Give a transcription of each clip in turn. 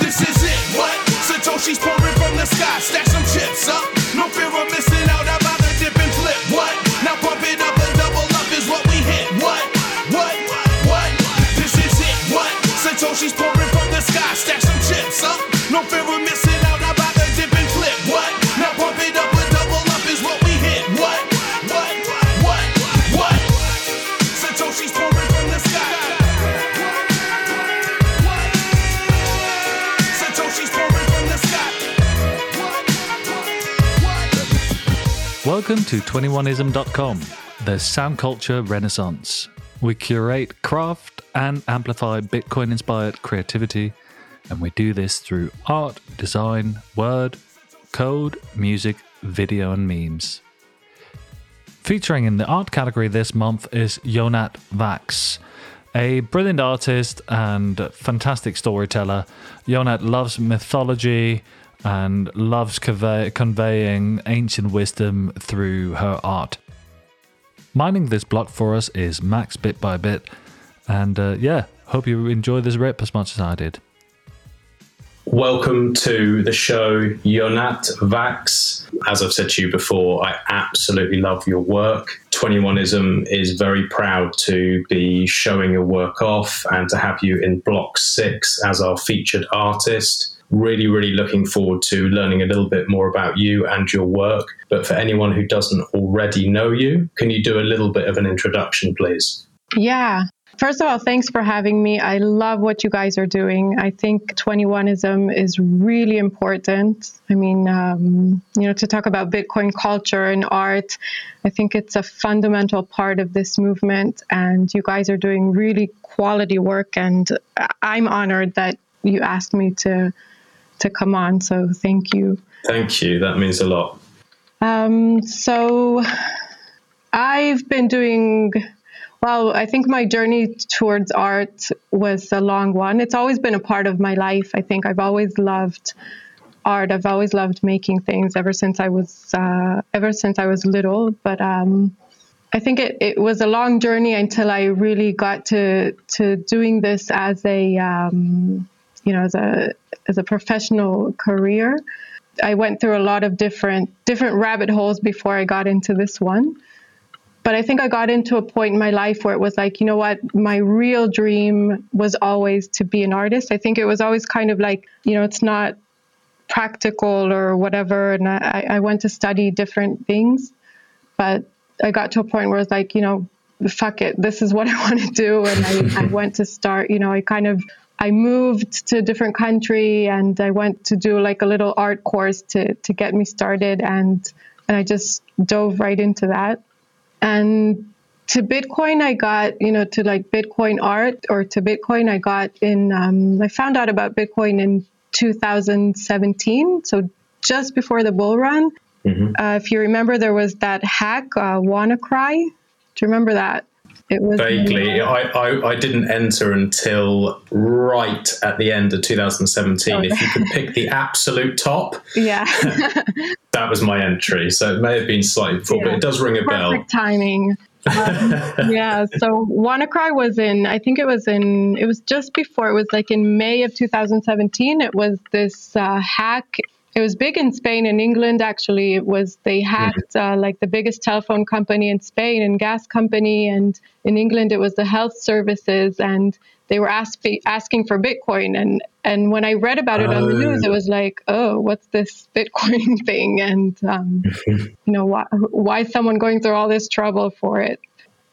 This is it, what? Satoshi's pouring from the sky, stack some chips up. Welcome to 21ism.com, the sound culture renaissance. We curate, craft, and amplify Bitcoin inspired creativity, and we do this through art, design, word, code, music, video, and memes. Featuring in the art category this month is Yonat Vax. A brilliant artist and fantastic storyteller, Yonat loves mythology and loves convey- conveying ancient wisdom through her art. Mining this block for us is Max Bit by Bit, and uh, yeah, hope you enjoy this rip as much as I did. Welcome to the show, Yonat Vax. As I've said to you before, I absolutely love your work. 21ism is very proud to be showing your work off and to have you in Block 6 as our featured artist. Really, really looking forward to learning a little bit more about you and your work. But for anyone who doesn't already know you, can you do a little bit of an introduction, please? Yeah. First of all, thanks for having me. I love what you guys are doing. I think 21ism is really important. I mean, um, you know, to talk about Bitcoin culture and art, I think it's a fundamental part of this movement. And you guys are doing really quality work. And I'm honored that you asked me to to come on. So thank you. Thank you. That means a lot. Um, so I've been doing well, I think my journey towards art was a long one. It's always been a part of my life. I think I've always loved art. I've always loved making things ever since I was uh, ever since I was little. But um, I think it, it was a long journey until I really got to to doing this as a um, you know as a as a professional career. I went through a lot of different different rabbit holes before I got into this one but I think I got into a point in my life where it was like, you know what, my real dream was always to be an artist. I think it was always kind of like, you know, it's not practical or whatever. And I, I went to study different things, but I got to a point where it's like, you know, fuck it, this is what I want to do. And I, I went to start, you know, I kind of I moved to a different country and I went to do like a little art course to to get me started and and I just dove right into that. And to Bitcoin, I got, you know, to like Bitcoin art or to Bitcoin, I got in, um, I found out about Bitcoin in 2017. So just before the bull run. Mm-hmm. Uh, if you remember, there was that hack, uh, WannaCry. Do you remember that? It was Vaguely, I, I, I didn't enter until right at the end of 2017. Oh. If you could pick the absolute top, Yeah. that was my entry. So it may have been slightly before, but it does ring a bell. Perfect timing. Um, yeah. So WannaCry was in, I think it was in, it was just before, it was like in May of 2017. It was this uh, hack. It was big in Spain and England, actually. It was, they hacked uh, like the biggest telephone company in Spain and gas company. And in England, it was the health services. And they were ask, asking for Bitcoin. And, and when I read about it on the news, it was like, oh, what's this Bitcoin thing? And, um, you know, why, why is someone going through all this trouble for it?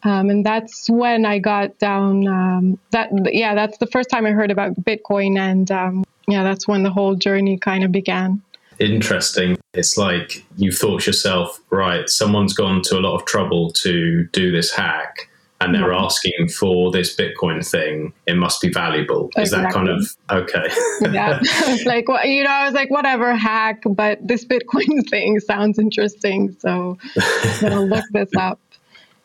Um, and that's when I got down. Um, that yeah, that's the first time I heard about Bitcoin, and um, yeah, that's when the whole journey kind of began. Interesting. It's like you thought to yourself, right, someone's gone to a lot of trouble to do this hack and they're Yeah. asking for this Bitcoin thing. It must be valuable. Is that kind of okay? Yeah, like well, you know, I was like, whatever, hack, but this Bitcoin thing sounds interesting, so I'm gonna look this up.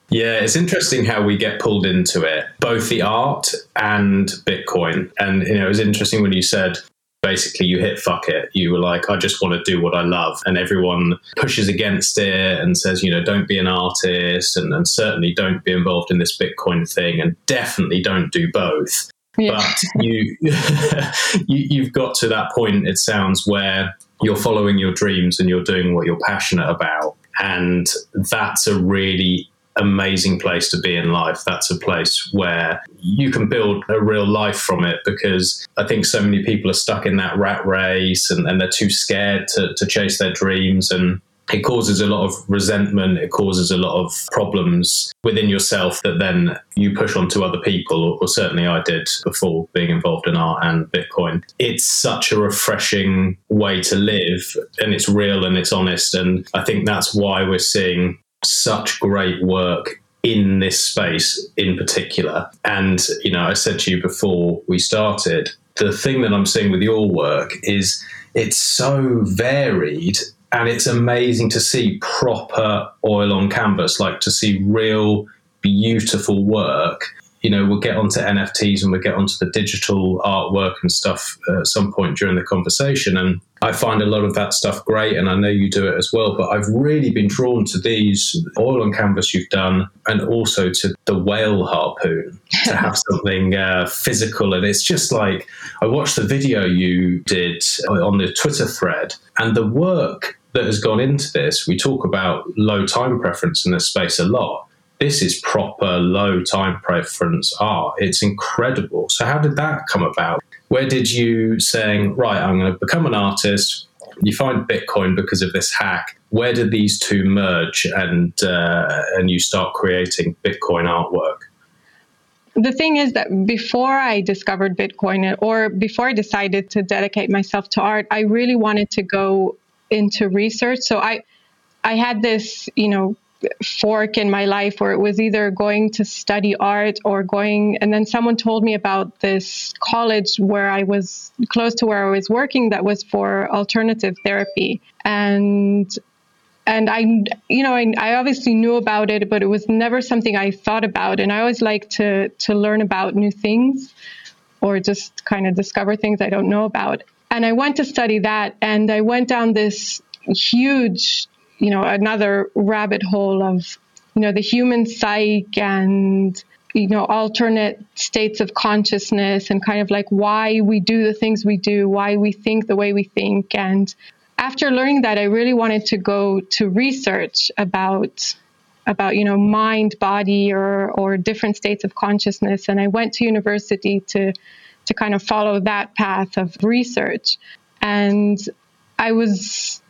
Yeah, it's interesting how we get pulled into it, both the art and Bitcoin. And you know, it was interesting when you said basically you hit fuck it. You were like, I just want to do what I love. And everyone pushes against it and says, you know, don't be an artist and, and certainly don't be involved in this Bitcoin thing and definitely don't do both. Yeah. But you, you you've got to that point, it sounds, where you're following your dreams and you're doing what you're passionate about. And that's a really amazing place to be in life. That's a place where you can build a real life from it because I think so many people are stuck in that rat race and, and they're too scared to, to chase their dreams. And it causes a lot of resentment. It causes a lot of problems within yourself that then you push onto other people, or, or, certainly I did before being involved in art and Bitcoin. It's such a refreshing way to live, and it's real and it's honest. And I think that's why we're seeing such great work in this space in particular. And, you know, I said to you before we started, the thing that I'm seeing with your work is it's so varied and it's amazing to see proper oil on canvas, like to see real beautiful work you know, we'll get onto NFTs and we'll get onto the digital artwork and stuff uh, at some point during the conversation. And I find a lot of that stuff great, and I know you do it as well. But I've really been drawn to these oil on canvas you've done, and also to the whale harpoon to have something uh, physical. And it's just like I watched the video you did on the Twitter thread, and the work that has gone into this. We talk about low time preference in this space a lot this is proper low time preference art. It's incredible. So, how did that come about? Where did you saying, right, I'm going to become an artist? You find Bitcoin because of this hack. Where did these two merge and uh, and you start creating Bitcoin artwork? The thing is that before I discovered Bitcoin or before I decided to dedicate myself to art, I really wanted to go into research. So I I had this, you know, fork in my life where it was either going to study art or going and then someone told me about this college where I was close to where I was working that was for alternative therapy. And and I you know I, I obviously knew about it but it was never something I thought about. And I always like to to learn about new things or just kind of discover things I don't know about. And I went to study that and I went down this huge you know another rabbit hole of you know the human psyche and you know alternate states of consciousness and kind of like why we do the things we do why we think the way we think. And after learning that i really wanted to go to research about about you know mind body or or different states of consciousness. And i went to university to to kind of follow that path of research. And i was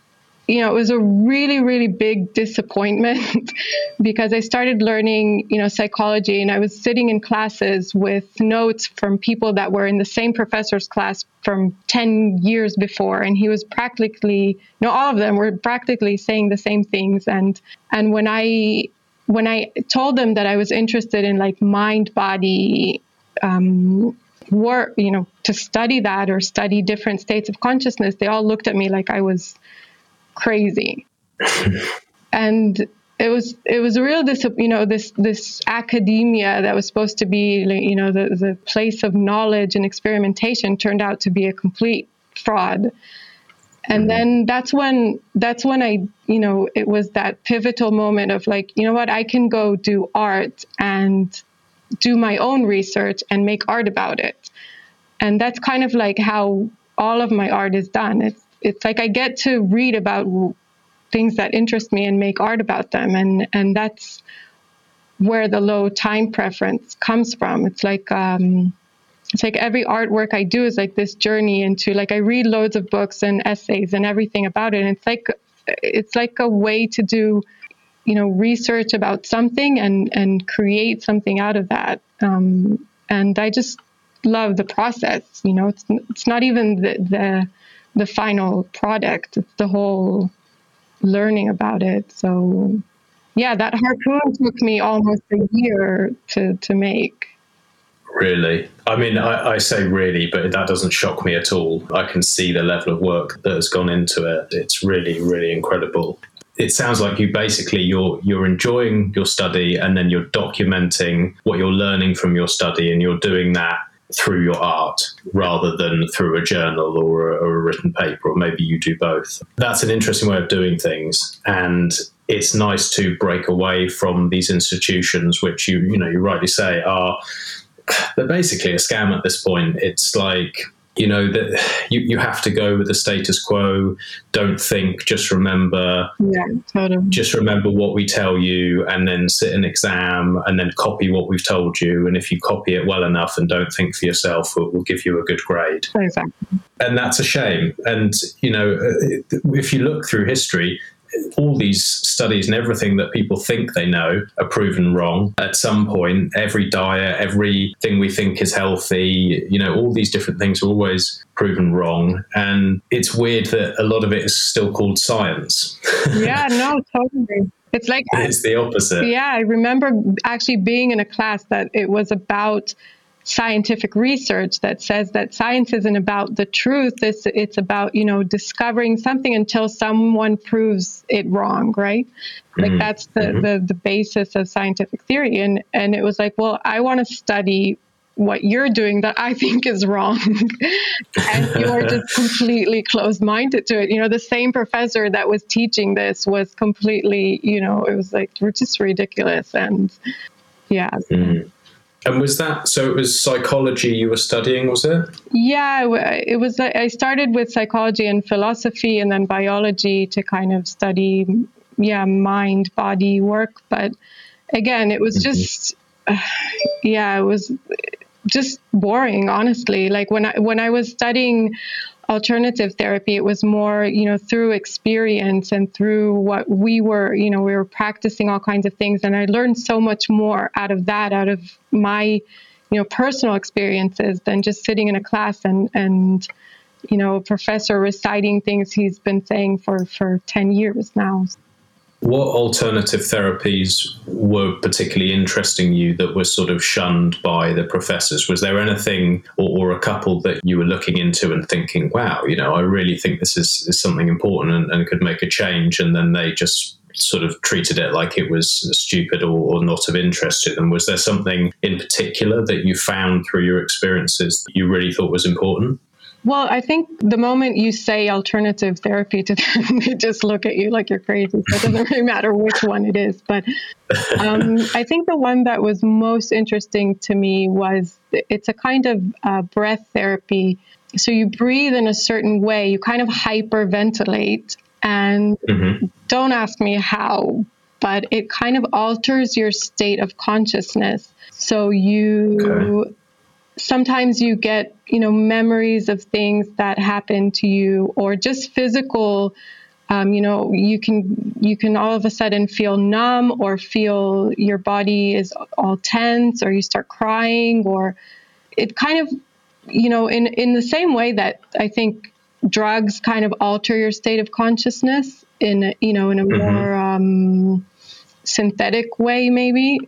you know, it was a really, really big disappointment because I started learning, you know, psychology and I was sitting in classes with notes from people that were in the same professor's class from 10 years before. And he was practically, know, all of them were practically saying the same things. And, and when I, when I told them that I was interested in like mind body, um, work, you know, to study that or study different states of consciousness, they all looked at me like I was crazy. and it was it was a real dis- you know this this academia that was supposed to be you know the the place of knowledge and experimentation turned out to be a complete fraud and mm-hmm. then that's when that's when i you know it was that pivotal moment of like you know what i can go do art and do my own research and make art about it and that's kind of like how all of my art is done it's it's like I get to read about things that interest me and make art about them, and and that's where the low time preference comes from. It's like um, it's like every artwork I do is like this journey into like I read loads of books and essays and everything about it. And it's like it's like a way to do you know research about something and and create something out of that. Um, and I just love the process. You know, it's it's not even the the the final product. It's the whole learning about it. So yeah, that harpoon took me almost a year to, to make. Really? I mean, I, I, say really, but that doesn't shock me at all. I can see the level of work that has gone into it. It's really, really incredible. It sounds like you basically you're you're enjoying your study and then you're documenting what you're learning from your study and you're doing that through your art rather than through a journal or a, or a written paper, or maybe you do both. That's an interesting way of doing things. And it's nice to break away from these institutions, which you, you know, you rightly say are they're basically a scam at this point. It's like you know that you, you have to go with the status quo. Don't think just remember. Yeah totally. just remember what we tell you and then sit an exam and then copy what we've told you. And if you copy it well enough and don't think for yourself it will give you a good grade. Exactly. And that's a shame. And you know if you look through history all these studies and everything that people think they know are proven wrong at some point. Every diet, everything we think is healthy, you know, all these different things are always proven wrong. And it's weird that a lot of it is still called science. yeah, no, totally. It's like it's the opposite. Yeah, I remember actually being in a class that it was about scientific research that says that science isn't about the truth it's it's about you know discovering something until someone proves it wrong right mm-hmm. like that's the, mm-hmm. the the basis of scientific theory and and it was like well i want to study what you're doing that I think is wrong. and you're just completely closed minded to it. You know, the same professor that was teaching this was completely, you know, it was like, we're just ridiculous. And yeah. Mm. And was that so? It was psychology you were studying, was it? Yeah, it was. I started with psychology and philosophy, and then biology to kind of study, yeah, mind body work. But again, it was mm-hmm. just, uh, yeah, it was just boring, honestly. Like when I when I was studying alternative therapy. It was more you know through experience and through what we were you know we were practicing all kinds of things. And i learned so much more out of that out of my you know personal experiences than just sitting in a class and and you know a professor reciting things he's been saying for for 10 years now what alternative therapies were particularly interesting you that were sort of shunned by the professors? Was there anything or, or, a couple that you were looking into and thinking, wow, you know, I really think this is, is something important and, and could make a change? And then they just sort of treated it like it was stupid or, or, not of interest to them. Was there something in particular that you found through your experiences that you really thought was important? Well, I think the moment you say alternative therapy to them, they just look at you like you're crazy. So it doesn't really matter which one it is. But um, I think the one that was most interesting to me was it's a kind of uh, breath therapy. So you breathe in a certain way, you kind of hyperventilate. And mm-hmm. don't ask me how, but it kind of alters your state of consciousness. So you. Okay sometimes you get you know memories of things that happen to you or just physical um, you know you can you can all of a sudden feel numb or feel your body is all tense or you start crying or it kind of you know in in the same way that i think drugs kind of alter your state of consciousness in a, you know in a mm-hmm. more um, synthetic way maybe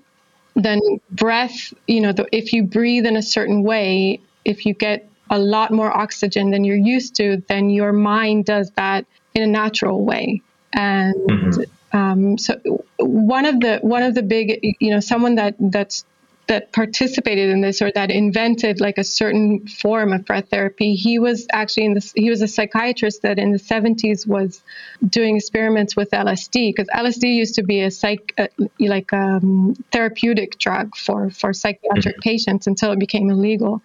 then breath, you know, the, if you breathe in a certain way, if you get a lot more oxygen than you're used to, then your mind does that in a natural way. And mm-hmm. um, so one of the one of the big, you know, someone that that's that participated in this or that invented like a certain form of breath therapy. He was actually in this, he was a psychiatrist that in the 70s was doing experiments with LSD because LSD used to be a psych, uh, like um, therapeutic drug for, for psychiatric mm-hmm. patients until it became illegal.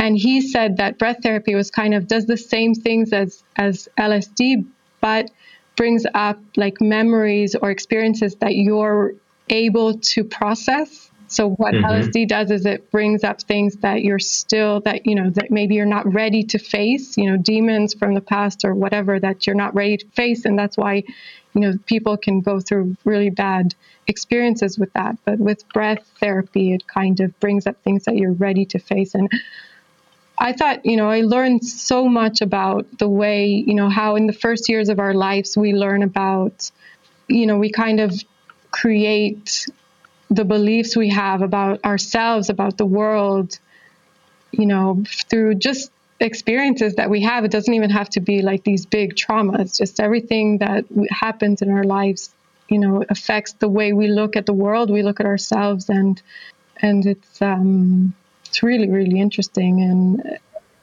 And he said that breath therapy was kind of does the same things as, as LSD, but brings up like memories or experiences that you're able to process so what mm-hmm. LSD does is it brings up things that you're still that you know that maybe you're not ready to face, you know, demons from the past or whatever that you're not ready to face and that's why you know people can go through really bad experiences with that. But with breath therapy it kind of brings up things that you're ready to face and I thought, you know, I learned so much about the way, you know, how in the first years of our lives we learn about, you know, we kind of create the beliefs we have about ourselves, about the world, you know, through just experiences that we have. It doesn't even have to be like these big traumas, just everything that happens in our lives, you know, affects the way we look at the world, we look at ourselves, and and it's um, it's really really interesting and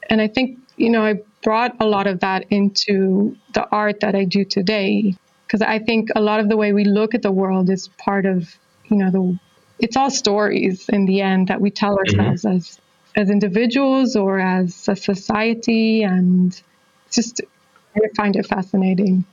and I think you know I brought a lot of that into the art that I do today because I think a lot of the way we look at the world is part of you know the it's all stories in the end that we tell mm-hmm. ourselves mm-hmm. as as individuals or as a society and just I find it fascinating.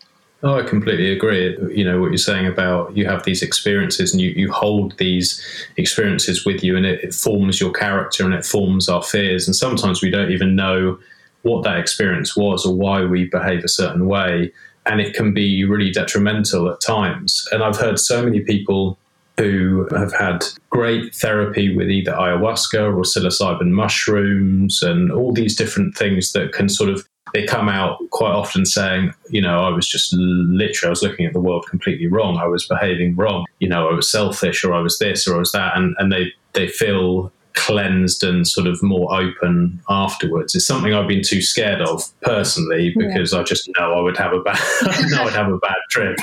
Oh, I completely agree. You know, what you're saying about you have these experiences and you, you hold these experiences with you and it, it forms your character and it forms our fears. And sometimes we don't even know what that experience was or why we behave a certain way. And it can be really detrimental at times. And I've heard so many people who have had great therapy with either ayahuasca or psilocybin mushrooms and all these different things that can sort of they come out quite often saying, you know, I was just literally, I was looking at the world completely wrong. I was behaving wrong. You know, I was selfish or I was this or I was that. And, and they, they feel cleansed and sort of more open afterwards. It's something I've been too scared of personally because yeah. I just know I would have a bad, know I'd have a bad trip.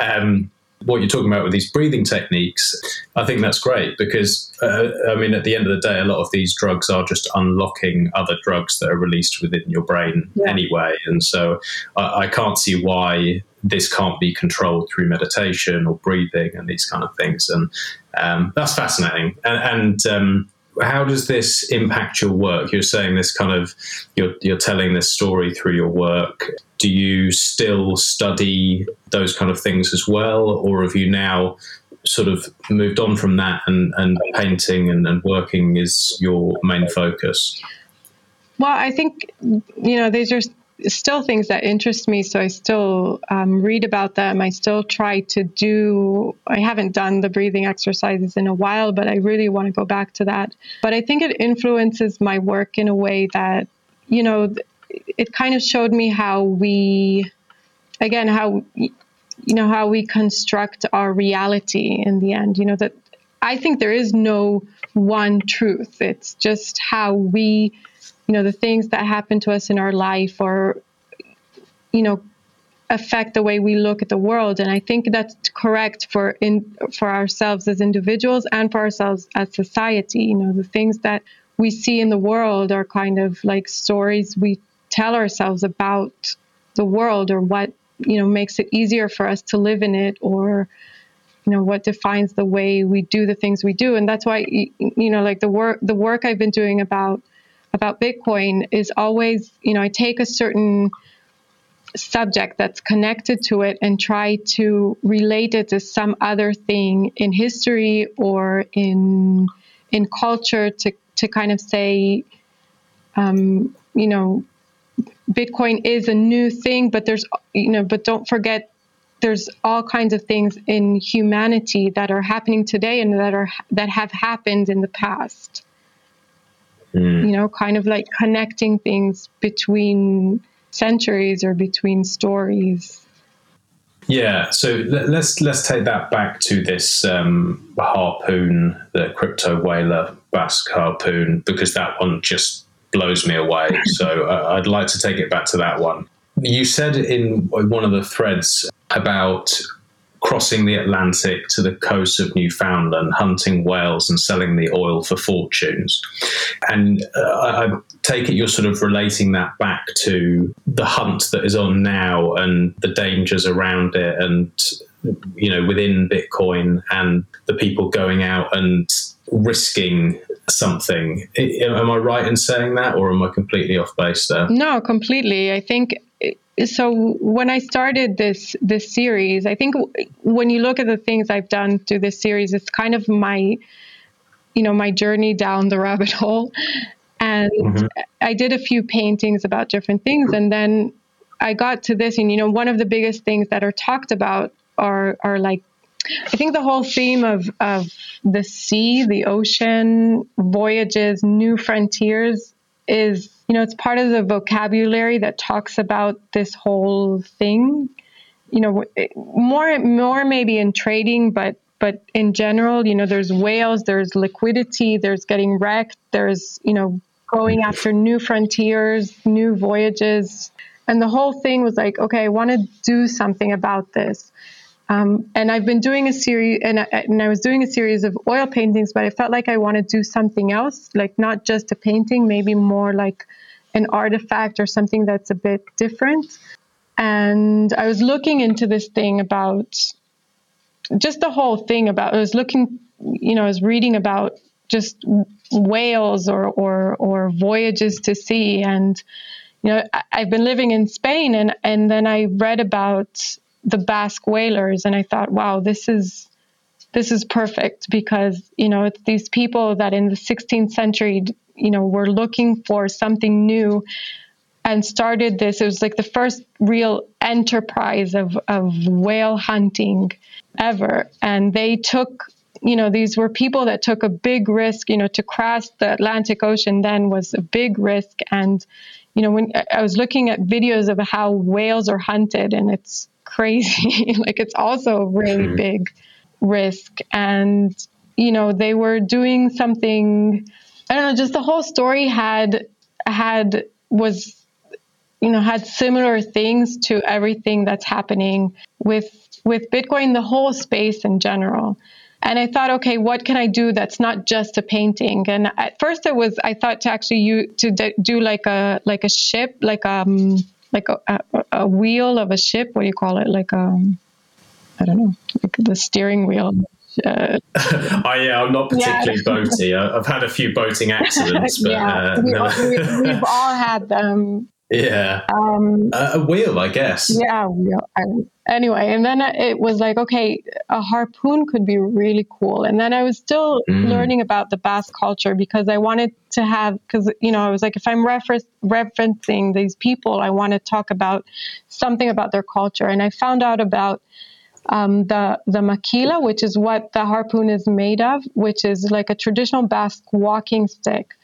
Um, what you're talking about with these breathing techniques, I think that's great because, uh, I mean, at the end of the day, a lot of these drugs are just unlocking other drugs that are released within your brain yeah. anyway. And so I, I can't see why this can't be controlled through meditation or breathing and these kind of things. And um, that's fascinating. And, and um, how does this impact your work? You're saying this kind of, you're, you're telling this story through your work. Do you still study those kind of things as well, or have you now sort of moved on from that and, and painting and, and working is your main focus? Well, I think, you know, these are still things that interest me. So I still um, read about them. I still try to do, I haven't done the breathing exercises in a while, but I really want to go back to that. But I think it influences my work in a way that, you know, it kind of showed me how we, again, how, you know, how we construct our reality in the end. You know, that I think there is no one truth. It's just how we you know the things that happen to us in our life or you know affect the way we look at the world. And i think that's correct for in for ourselves as individuals and for ourselves as society. You know the things that we see in the world are kind of like stories we tell ourselves about the world or what you know makes it easier for us to live in it or you know what defines the way we do the things we do. And that's why you know like the work the work i've been doing about about Bitcoin is always, you know, I take a certain subject that's connected to it and try to relate it to some other thing in history or in in culture to to kind of say, um, you know, Bitcoin is a new thing, but there's you know, but don't forget there's all kinds of things in humanity that are happening today and that are that have happened in the past. Mm. You know, kind of like connecting things between centuries or between stories. Yeah, so let's let's take that back to this um, harpoon, the crypto whaler Basque harpoon, because that one just blows me away. so uh, I'd like to take it back to that one. You said in one of the threads about crossing the Atlantic to the coast of Newfoundland, hunting whales and selling the oil for fortunes. And uh, I take it you're sort of relating that back to the hunt that is on now and the dangers around it and you know within bitcoin and the people going out and risking something. Am i right in saying that or am i completely off base there? No completely. I think so when I started this this series, I think when you look at the things I've done through this series, it's kind of my, you know, my journey down the rabbit hole. And mm-hmm. I did a few paintings about different things, and then I got to this, and you know, one of the biggest things that are talked about are are like I think the whole theme of, of the sea, the ocean, voyages, new frontiers is you know, it's part of the vocabulary that talks about this whole thing. You know, more more maybe in trading, but but in general, you know, there's whales, there's liquidity, there's getting wrecked, there's you know, going after new frontiers, new voyages, and the whole thing was like, okay, I want to do something about this. Um, and I've been doing a series, and I, and I was doing a series of oil paintings, but I felt like I want to do something else, like not just a painting, maybe more like an artifact or something that's a bit different. And I was looking into this thing about just the whole thing about, I was looking, you know, I was reading about just whales or, or, or voyages to sea. And, you know, I, I've been living in Spain and, and then I read about the Basque whalers and I thought, wow, this is, this is perfect because, you know, it's these people that in the 16th century, you know, were looking for something new and started this. It was like the first real enterprise of, of whale hunting ever. And they took, you know, these were people that took a big risk, you know, to cross the Atlantic Ocean then was a big risk. And, you know, when I was looking at videos of how whales are hunted, and it's crazy. like it's also a really mm-hmm. big risk. And, you know, they were doing something, I don't know, just the whole story had, had, was you know had similar things to everything that's happening with with Bitcoin, the whole space in general. And I thought, okay, what can I do that's not just a painting? And at first, it was I thought to actually you to do like a like a ship, like um like a, a, a wheel of a ship. What do you call it? Like um I don't know, like the steering wheel. Uh, oh yeah, I'm not particularly yeah. boaty. I've had a few boating accidents, but yeah, uh, we, no. we, have all had them. Yeah. Um, uh, a wheel, I guess. Yeah, wheel. Anyway, and then it was like, okay, a harpoon could be really cool. And then I was still mm. learning about the Basque culture because I wanted to have, because, you know, I was like, if I'm refer- referencing these people, I want to talk about something about their culture. And I found out about um, the the makila, which is what the harpoon is made of, which is like a traditional Basque walking stick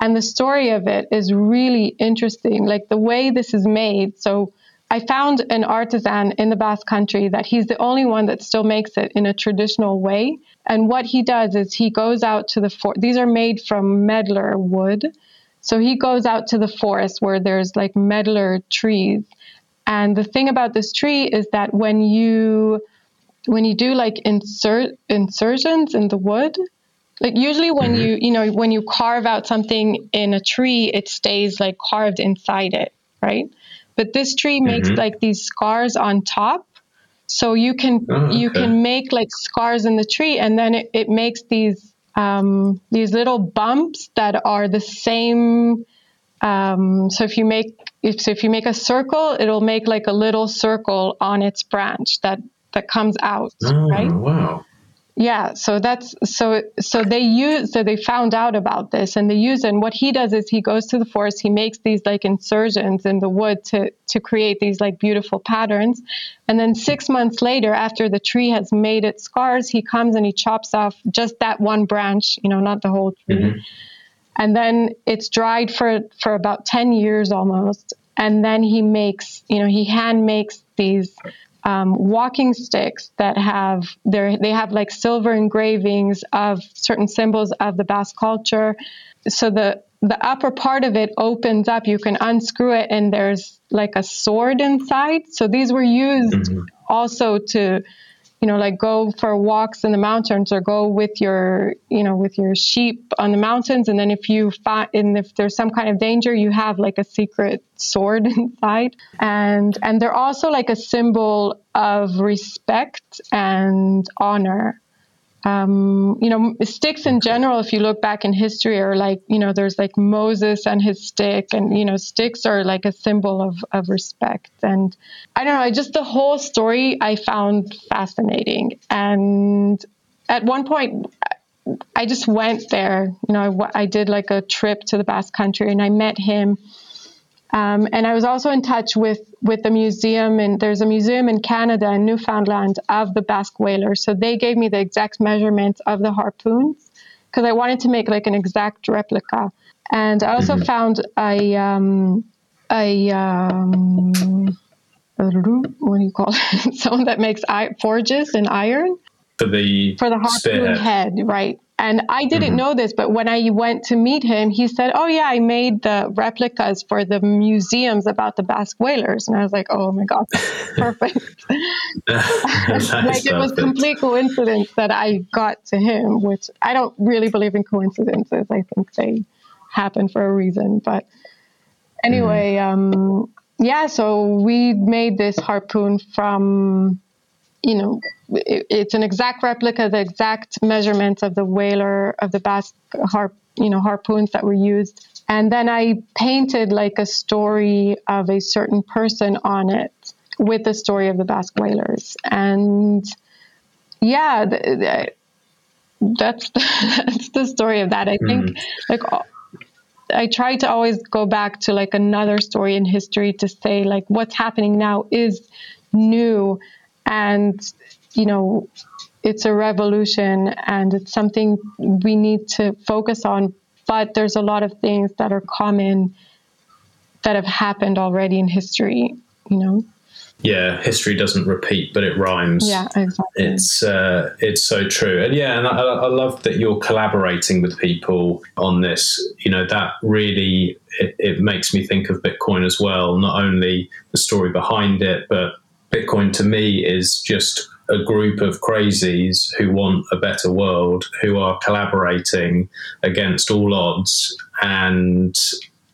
and the story of it is really interesting, like the way this is made. So I found an artisan in the Basque country that he's the only one that still makes it in a traditional way. And what he does is he goes out to the forest. These are made from medlar wood. So he goes out to the forest where there's like medlar trees. And the thing about this tree is that when you when you do like insert insertions in the wood, like usually when mm-hmm. you you know when you carve out something in a tree it stays like carved inside it right but this tree makes mm-hmm. like these scars on top so you can oh, okay. you can make like scars in the tree and then it, it makes these um, these little bumps that are the same um, so if you make if, so if you make a circle it'll make like a little circle on its branch that that comes out oh, right wow yeah, so that's so so they use so they found out about this and they use it. And what he does is he goes to the forest, he makes these like insertions in the wood to to create these like beautiful patterns. And then six months later, after the tree has made its scars, he comes and he chops off just that one branch, you know, not the whole tree. Mm-hmm. And then it's dried for for about ten years almost. And then he makes, you know, he hand makes these um, walking sticks that have they they have like silver engravings of certain symbols of the Basque culture. So the the upper part of it opens up. You can unscrew it, and there's like a sword inside. So these were used mm-hmm. also to you know, like go for walks in the mountains or go with your, you know, with your sheep on the mountains. And then if you find, and if there's some kind of danger, you have like a secret sword inside. And, and they're also like a symbol of respect and honor um, you know, sticks in general, if you look back in history, are like, you know, there's like Moses and his stick, and, you know, sticks are like a symbol of, of respect. And I don't know, just the whole story I found fascinating. And at one point, I just went there, you know, I, I did like a trip to the Basque country and I met him um, and I was also in touch with with the museum, and there's a museum in Canada in Newfoundland of the Basque whaler. So they gave me the exact measurements of the harpoons because I wanted to make like an exact replica. And I also mm-hmm. found a um, a um, what do you call it? Someone that makes forges in iron for the for the harpoon head, right? And I didn't mm-hmm. know this, but when I went to meet him, he said, "Oh yeah, I made the replicas for the museums about the Basque whalers." And I was like, "Oh my god, perfect." like it was complete coincidence that I got to him, which I don't really believe in coincidences. I think they happen for a reason. But anyway, mm. um, yeah, so we made this harpoon from, you know, it, it's an exact replica, the exact measurements of the whaler of the Basque harp, you know, harpoons that were used. And then I painted like a story of a certain person on it with the story of the Basque whalers. And yeah, the, the, that's that's the story of that. I think mm. like I try to always go back to like another story in history to say like what's happening now is new and you know it's a revolution and it's something we need to focus on but there's a lot of things that are common that have happened already in history you know yeah, history doesn't repeat, but it rhymes. Yeah, exactly. It's uh, it's so true, and yeah, and I, I, love that you're collaborating with people on this. You know, that really it, it makes me think of Bitcoin as well. Not only the story behind it, but Bitcoin to me is just a group of crazies who want a better world, who are collaborating against all odds and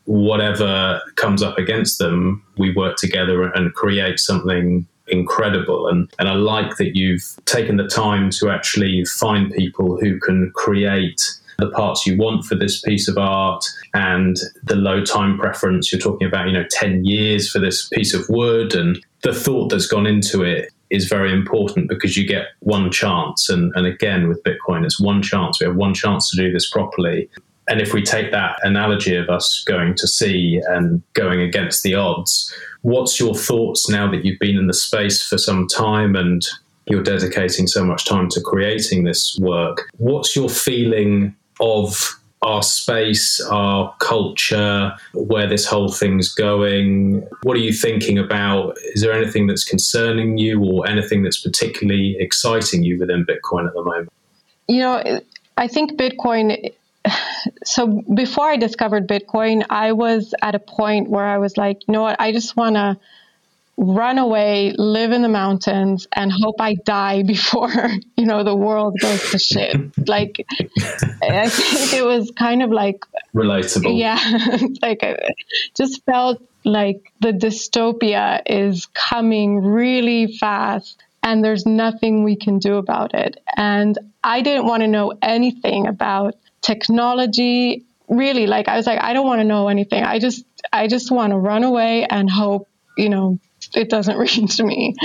whatever comes up against them, we work together and create something incredible. And, and I like that you've taken the time to actually find people who can create the parts you want for this piece of art and the low time preference. You're talking about, you know, 10 years for this piece of wood and the thought that's gone into it is very important because you get one chance. And, and again, with Bitcoin, it's one chance. We have one chance to do this properly. And if we take that analogy of us going to sea and going against the odds, what's your thoughts now that you've been in the space for some time and you're dedicating so much time to creating this work? What's your feeling of our space, our culture, where this whole thing's going? What are you thinking about? Is there anything that's concerning you or anything that's particularly exciting you within Bitcoin at the moment? You know, I think Bitcoin so before I discovered Bitcoin, I was at a point where I was like, you know what, I just want to run away, live in the mountains, and hope I die before you know the world goes to shit. like, I think it was kind of like relatable. Yeah, like I just felt like the dystopia is coming really fast. And there's nothing we can do about it. And I didn't want to know anything about technology really like i was like i don't want to know anything i just i just want to run away and hope you know it doesn't reach me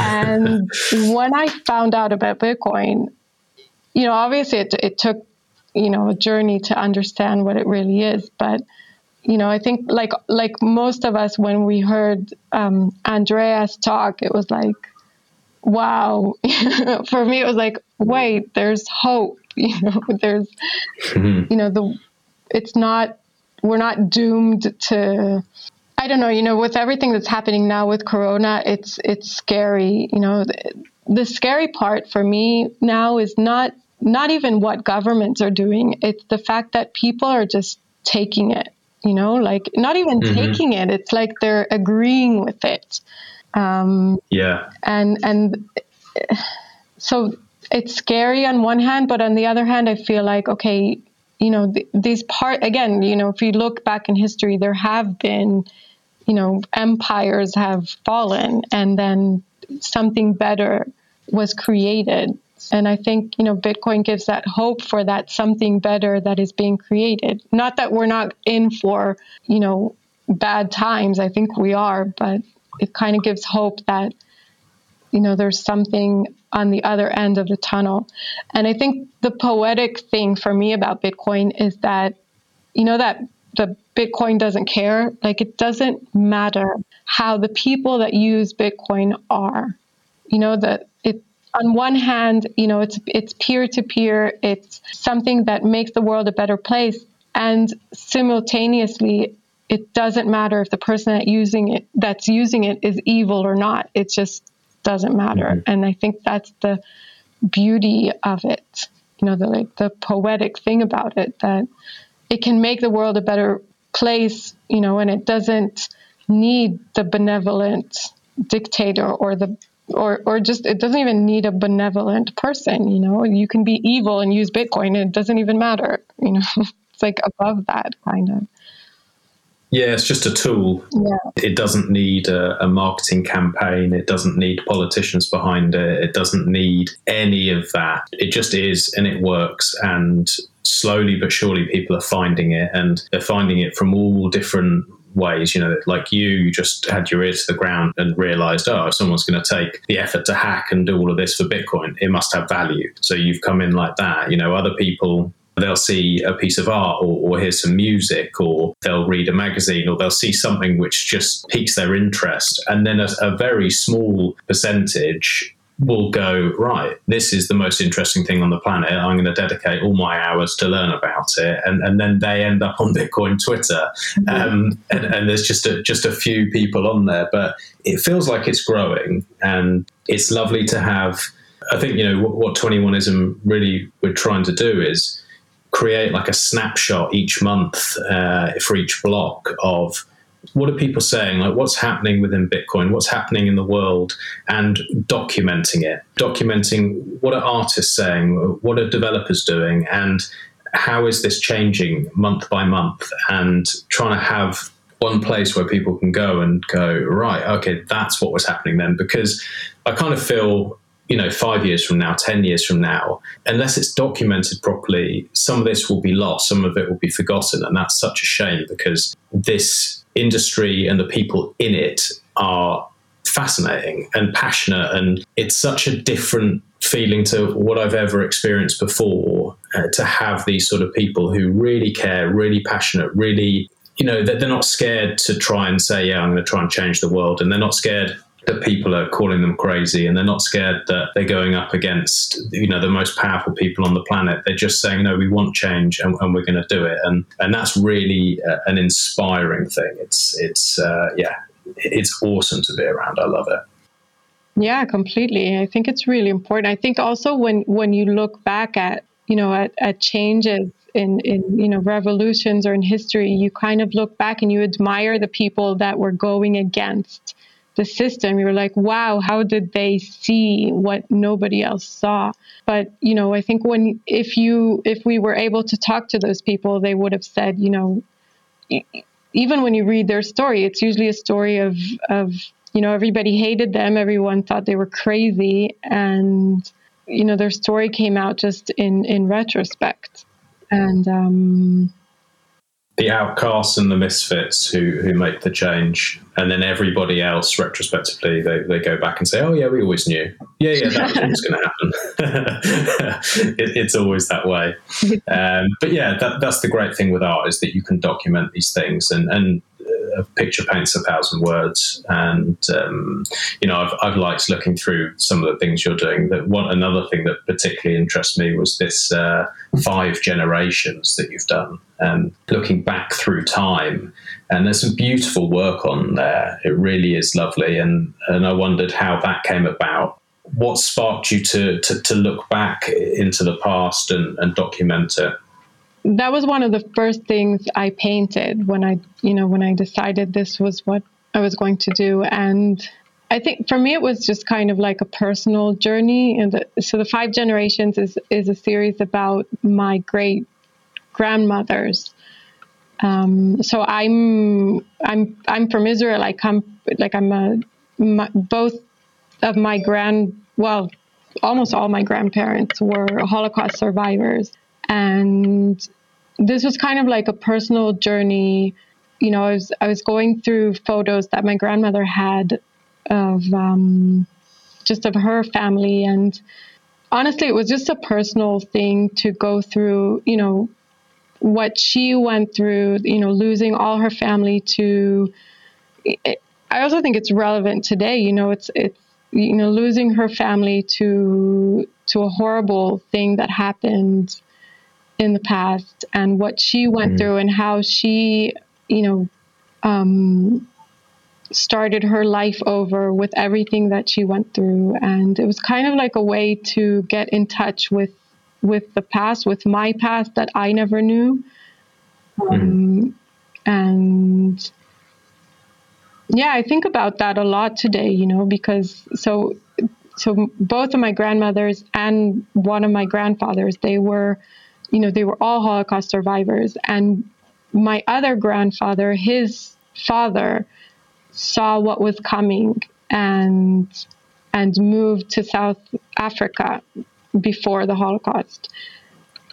and when i found out about bitcoin you know obviously it, it took you know a journey to understand what it really is but you know i think like like most of us when we heard um, andreas talk it was like wow for me it was like wait there's hope you know there's mm-hmm. you know the it's not we're not doomed to I don't know, you know, with everything that's happening now with Corona, it's it's scary. You know, the, the, scary part for me now is not not even what governments are doing. It's the fact that people are just taking it. You know, like not even mm-hmm. taking it. It's like they're agreeing with it. Um, yeah. And and so it's scary on one hand, but on the other hand, I feel like okay, you know, th- these part again, you know, if you look back in history, there have been, you know, empires have fallen, and then something better was created. And I think, you know, Bitcoin gives that hope for that something better that is being created. Not that we're not in for, you know, bad times. I think we are, but it kind of gives hope that you know there's something on the other end of the tunnel and i think the poetic thing for me about bitcoin is that you know that the bitcoin doesn't care like it doesn't matter how the people that use bitcoin are you know that it on one hand you know it's it's peer to peer it's something that makes the world a better place and simultaneously it doesn't matter if the person that using it that's using it is evil or not It just doesn't matter. Mm-hmm. And I think that's the beauty of it. You know, the like the poetic thing about it that it can make the world a better place, you know, and it doesn't need the benevolent dictator or the or or just it doesn't even need a benevolent person you know you can be evil and use bitcoin and it doesn't even matter you know it's like above that kind of yeah, it's just a tool. Yeah. It doesn't need a, a, marketing campaign. It doesn't need politicians behind it. It doesn't need any of that. It just is and it works. And slowly but surely, people are finding it and they're finding it from all different ways. You know, like you, you just had your ear to the ground and realized, oh, if someone's going to take the effort to hack and do all of this for Bitcoin, it must have value. So you've come in like that. You know, other people they'll see a piece of art or, or, hear some music or they'll read a magazine or they'll see something which just piques their interest and then a, a very small percentage will go right this is the most interesting thing on the planet. I'm going to dedicate all my hours to learn about it. And, and then they end up on bitcoin twitter. Mm-hmm. um, and, and, there's just a, just a few people on there but it feels like it's growing and it's lovely to have i think you know what, what 21ism really we're trying to do is create like a snapshot each month uh, for each block of what are people saying? Like what's happening within bitcoin? What's happening in the world? And documenting it. Documenting what are artists saying? What are developers doing? And how is this changing month by month? And trying to have one place where people can go and go right okay that's what was happening then. Because i kind of feel you know, five years from now, 10 years from now, unless it's documented properly, some of this will be lost, some of it will be forgotten. And that's such a shame because this industry and the people in it are fascinating and passionate. And it's such a different feeling to what I've ever experienced before uh, to have these sort of people who really care, really passionate, really, you know, that they're not scared to try and say, yeah, I'm going to try and change the world. And they're not scared that people are calling them crazy and they're not scared that they're going up against you know the most powerful people on the planet. They're just saying no we want change and, and we're going to do it. And and that's really uh, an inspiring thing. It's it's uh, yeah it's awesome to be around. I love it. Yeah completely. I think it's really important. I think also when when you look back at you know at, at changes in, in you know revolutions or in history you kind of look back and you admire the people that were going against the system you were like wow how did they see what nobody else saw? But you know i think when if you if we were able to talk to those people they would have said you know even when you read their story it's usually a story of of you know everybody hated them everyone thought they were crazy and you know their story came out just in in retrospect. And um the outcasts and the misfits who who make the change, and then everybody else retrospectively they, they go back and say, "Oh yeah, we always knew. Yeah, yeah, that was always going to happen." it, it's always that way. Um, but yeah, that, that's the great thing with art is that you can document these things and and a picture paints a thousand words. And um, you know, I've, I've liked looking through some of the things you're doing. That one another thing that particularly interests me was this uh, five generations that you've done, and looking back through time. And there's some beautiful work on there. It really is lovely, and and I wondered how that came about what sparked you to, to, to, look back into the past and, and document it? That was one of the first things I painted when I, you know, when I decided this was what I was going to do. And I think for me, it was just kind of like a personal journey. And the, so the Five Generations is, is a series about my great grandmothers. Um, so I'm I'm I'm from Israel. I come like I'm a my, both of my grand well almost all my grandparents were Holocaust survivors. And this was kind of like a personal journey. You know, I was I was going through photos that my grandmother had of um, just of her family, and honestly, it was just a personal thing to go through. You know, what she went through. You know, losing all her family to. It, I also think it's relevant today. You know, it's it's you know losing her family to to a horrible thing that happened in the past and what she went mm-hmm. through and how she, you know, um, started her life over with everything that she went through. And it was kind of like a way to get in touch with with the past, with my past that I never knew. Um, mm-hmm. And yeah, I think about that a lot today, you know, because so so both of my grandmothers and one of my grandfathers, they were, you know, they were all Holocaust survivors. And my other grandfather, his father, saw what was coming and and moved to South Africa before the Holocaust.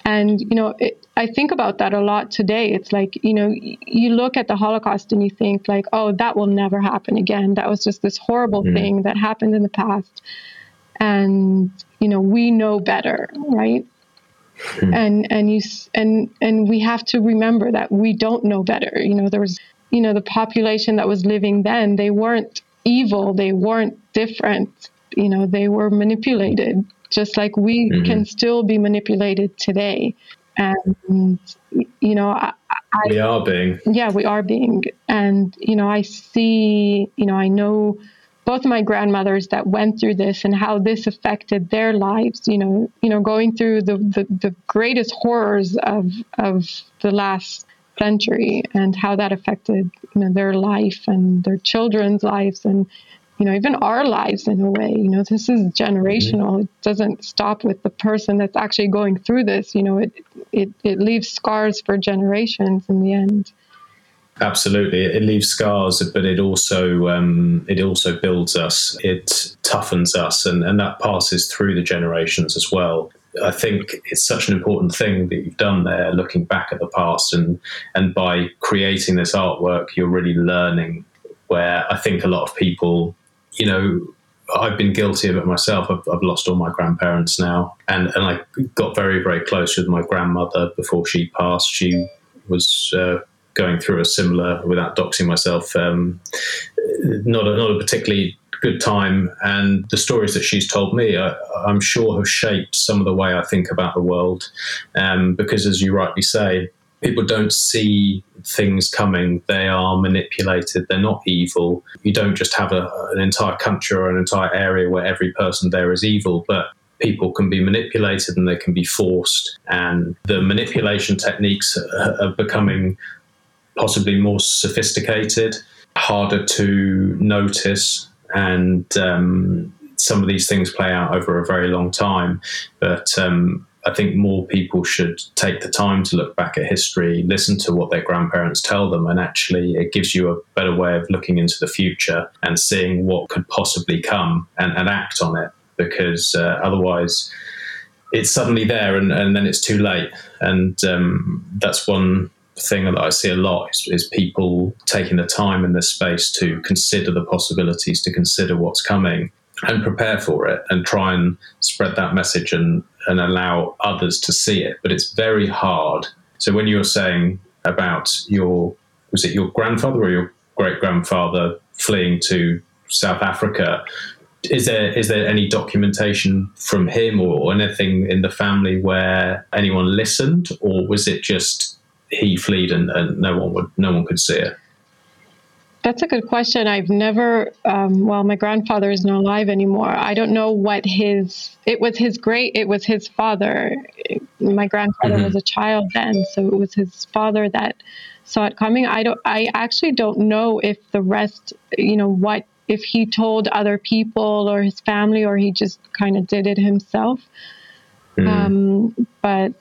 And you know, it, I think about that a lot today. It's like you know, you look at the Holocaust and you think like, oh, that will never happen again. That was just this horrible mm. thing that happened in the past, and you know, we know better, right? Mm. And and you and and we have to remember that we don't know better. You know, there was you know the population that was living then. They weren't evil. They weren't different. You know, they were manipulated just like we mm-hmm. can still be manipulated today. And, you know, I, I, we are being. Yeah, we are being. And, you know, I see, you know, I know both my grandmothers that went through this and how this affected their lives, you know, you know, going through the, the, the greatest horrors of, of the last century and how that affected, you know, their life and their children's lives and, you know, even our lives in a way. You know, this is generational. Mm-hmm. It doesn't stop with the person that's actually going through this. You know, it it it leaves scars for generations in the end. Absolutely, it leaves scars, but it also um, it also builds us. It toughens us, and, and that passes through the generations as well. I think it's such an important thing that you've done there, looking back at the past, and and by creating this artwork, you're really learning. Where I think a lot of people you know, I've been guilty of it myself. I've, I've, lost all my grandparents now, and and I got very very close with my grandmother before she passed. She was uh, going through a similar, without doxing myself, um, not a, not a particularly good time. And the stories that she's told me, I, am sure, have shaped some of the way I think about the world. Um, because, as you rightly say, people don't see things coming. They are manipulated. They're not evil. You don't just have a, an entire country or an entire area where every person there is evil, but people can be manipulated and they can be forced. And the manipulation techniques are becoming possibly more sophisticated, harder to notice, and um, some of these things play out over a very long time. But um, I think more people should take the time to look back at history, listen to what their grandparents tell them, and actually it gives you a better way of looking into the future and seeing what could possibly come and, and act on it. Because uh, otherwise, it's suddenly there and, and then it's too late. And um, that's one thing that I see a lot is, is, people taking the time in this space to consider the possibilities, to consider what's coming and prepare for it and try and spread that message and, and allow others to see it. But it's very hard. So when you're saying about your, was it your grandfather or your great grandfather fleeing to South Africa? Is there is there any documentation from him or anything in the family where anyone listened, or was it just he fled and, and no one would no one could see it? That's a good question. I've never, um, well, my grandfather is not alive anymore. I don't know what his, it was his great, it was his father. My grandfather mm-hmm. was a child then, so it was his father that saw it coming. I don't, I actually don't know if the rest, you know, what, if he told other people or his family or he just kind of did it himself. Mm-hmm. Um, but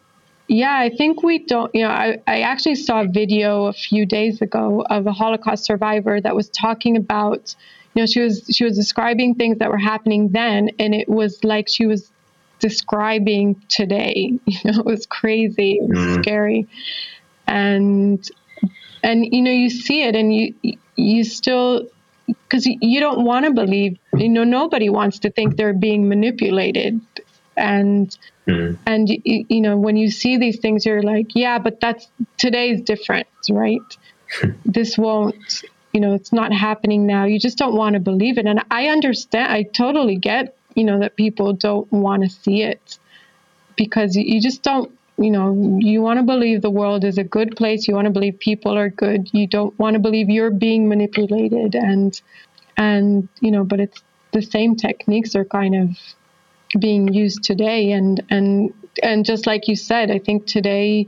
yeah, I think we don't. You know, I, I actually saw a video a few days ago of a Holocaust survivor that was talking about, you know, she was she was describing things that were happening then, and it was like she was describing today. You know, it was crazy, it was mm. scary, and and you know, you see it, and you you still because you don't want to believe. You know, nobody wants to think they're being manipulated, and Mm. And you, you know, when you see these things, you're like, yeah, but that's today's different, right? this won't, you know, it's not happening now. You just don't want to believe it. And I understand, I totally get, you know, that people don't want to see it because you just don't, you know, you want to believe the world is a good place. You want to believe people are good. You don't want to believe you're being manipulated and, and, you know, but it's the same techniques are kind of being used today. And and and just like you said i think today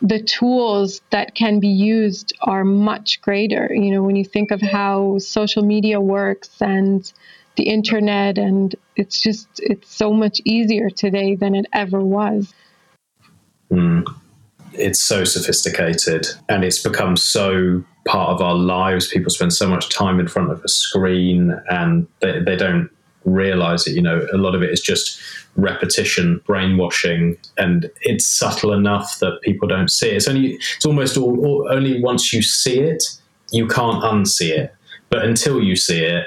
the tools that can be used are much greater. You know when you think of how social media works and the internet and it's just it's so much easier today than it ever was. Mm. it's so sophisticated and it's become so part of our lives. People spend so much time in front of a screen and they, they don't realize it you know a lot of it is just repetition brainwashing and it's subtle enough that people don't see it. It's only it's almost all, all only once you see it you can't unsee it. But until you see it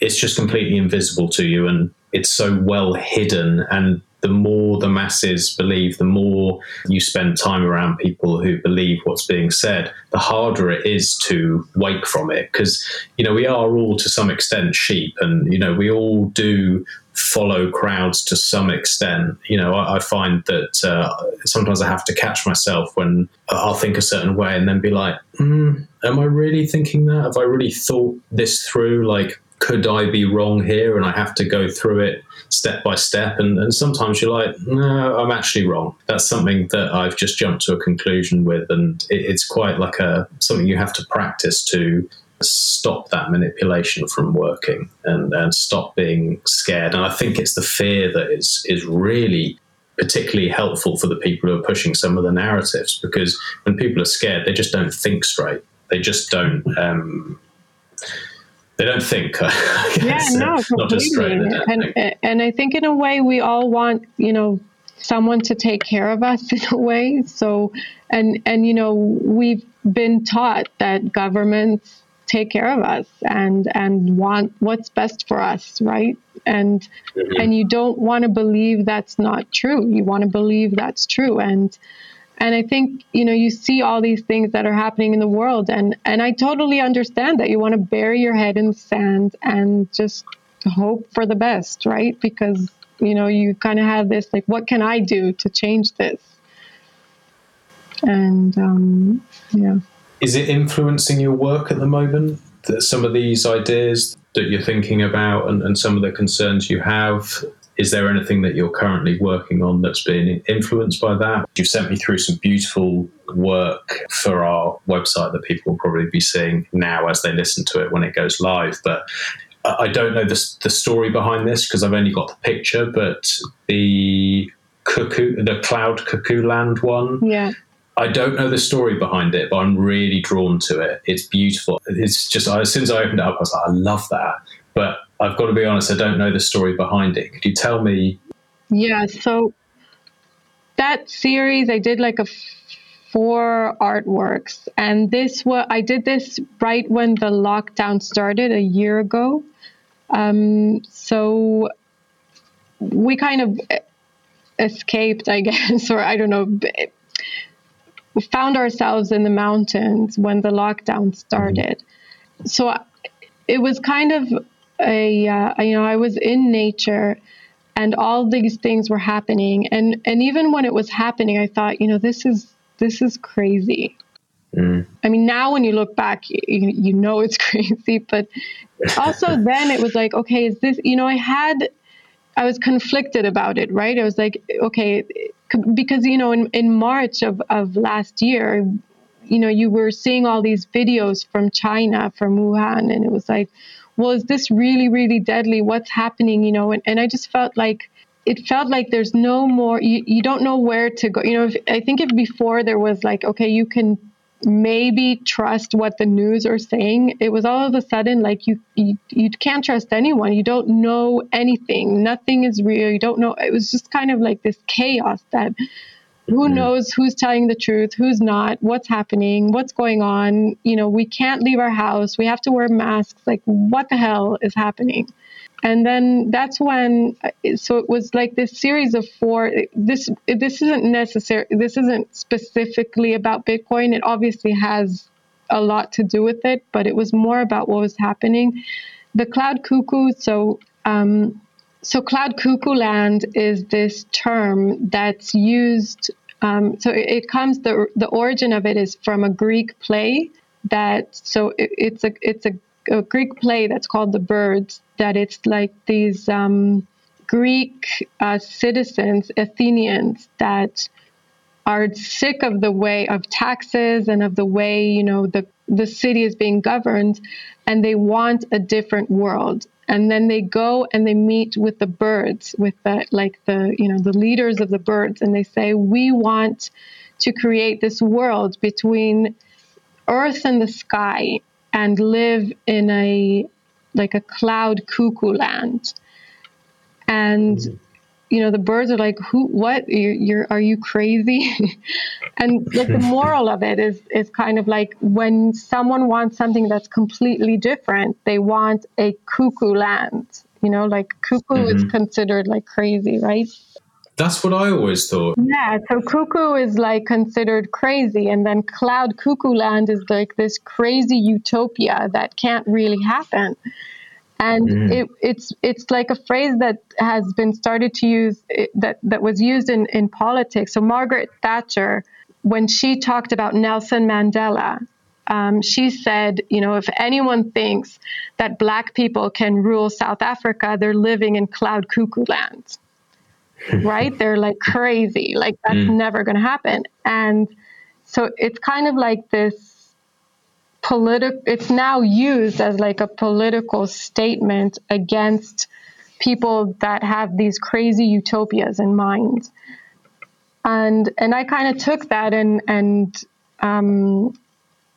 it's just completely invisible to you and it's so well hidden and the more the masses believe, the more you spend time around people who believe what's being said, the harder it is to wake from it. Because, you know, we are all to some extent sheep and, you know, we all do follow crowds to some extent. You know, I, I find that uh, sometimes I have to catch myself when I'll think a certain way and then be like, mm, am I really thinking that? Have I really thought this through? Like, could I be wrong here? And I have to go through it step by step. And, and sometimes you're like, no, I'm actually wrong. That's something that I've just jumped to a conclusion with. And it, it's quite like a something you have to practice to stop that manipulation from working and, and stop being scared. And I think it's the fear that is, is really particularly helpful for the people who are pushing some of the narratives because when people are scared, they just don't think straight. They just don't. Um, they don't think. yeah, no, completely. And and I think in a way we all want you know someone to take care of us in a way. So and and you know we've been taught that governments take care of us and and want what's best for us, right? And mm-hmm. and you don't want to believe that's not true. You want to believe that's true and and I think, you know, you see all these things that are happening in the world and and I totally understand that you want to bury your head in sand and just hope for the best, right? Because, you know, you kind of have this like what can I do to change this? And um yeah. Is it influencing your work at the moment? That some of these ideas that you're thinking about and, and some of the concerns you have is there anything that you're currently working on that's been influenced by that? You've sent me through some beautiful work for our website that people will probably be seeing now as they listen to it when it goes live. But I don't know the, the story behind this because I've only got the picture, but the cuckoo, the cloud cuckoo land one. Yeah. I don't know the story behind it, but I'm really drawn to it. It's beautiful. It's just as soon as I opened it up, I was like, I love that. But I've got to be honest, I don't know the story behind it. Could you tell me? Yeah, so that series, I did like a four artworks, and this was I did this right when the lockdown started a year ago. Um, so we kind of escaped, I guess, or I don't know, found ourselves in the mountains when the lockdown started. Mm-hmm. So it was kind of a uh, you know I was in nature and all these things were happening and and even when it was happening I thought you know this is this is crazy. Mm. I mean now when you look back you, you know it's crazy but also then it was like okay is this you know I had I was conflicted about it right I was like okay because you know in, in March of, of last year you know you were seeing all these videos from China from Wuhan and it was like well, is this really, really deadly? What's happening? You know, and, and I just felt like it felt like there's no more, you, you don't know where to go. You know, if, I think if before there was like, okay, you can maybe trust what the news are saying it was all of a sudden like you, you you can't trust anyone you don't know anything nothing is real you don't know it was just kind of like this chaos that who mm-hmm. knows who's telling the truth who's not what's happening what's going on. You know we can't leave our house. We have to wear masks. Like what the hell is happening? And then that's when so it was like this series of four this this isn't necessary this isn't specifically about bitcoin. It obviously has a lot to do with it but it was more about what was happening. The cloud cuckoo so um, so, cloud cuckoo land is this term that's used. Um, so, it, it, comes the the origin of it is from a Greek play that. So, it, it's a it's a, a, Greek play that's called The Birds. That it's like these um, Greek uh, citizens, Athenians, that are sick of the way of taxes and of the way you know the the city is being governed, and they want a different world and then they go and they meet with the birds with the like the you know the leaders of the birds and they say we want to create this world between earth and the sky and live in a like a cloud cuckoo land. And mm. You know the birds are like who what you're, you're are you crazy and like the moral of it is is kind of like when someone wants something that's completely different they want a cuckoo land you know like cuckoo mm-hmm. is considered like crazy right that's what I always thought. Yeah, so cuckoo is like considered crazy, and then cloud cuckoo land is like this crazy utopia that can't really happen and mm. it, it's it's like a phrase that has been started to use that that was used in in politics. So Margaret Thatcher, when she talked about Nelson Mandela, um, she said, you know, if anyone thinks that black people can rule South Africa, they're living in cloud cuckoo land, right? They're like crazy, like that's mm. never going to happen. And so it's kind of like this political it's now used as like a political statement against people that have these crazy utopias in mind. And and i kind of took that and and um,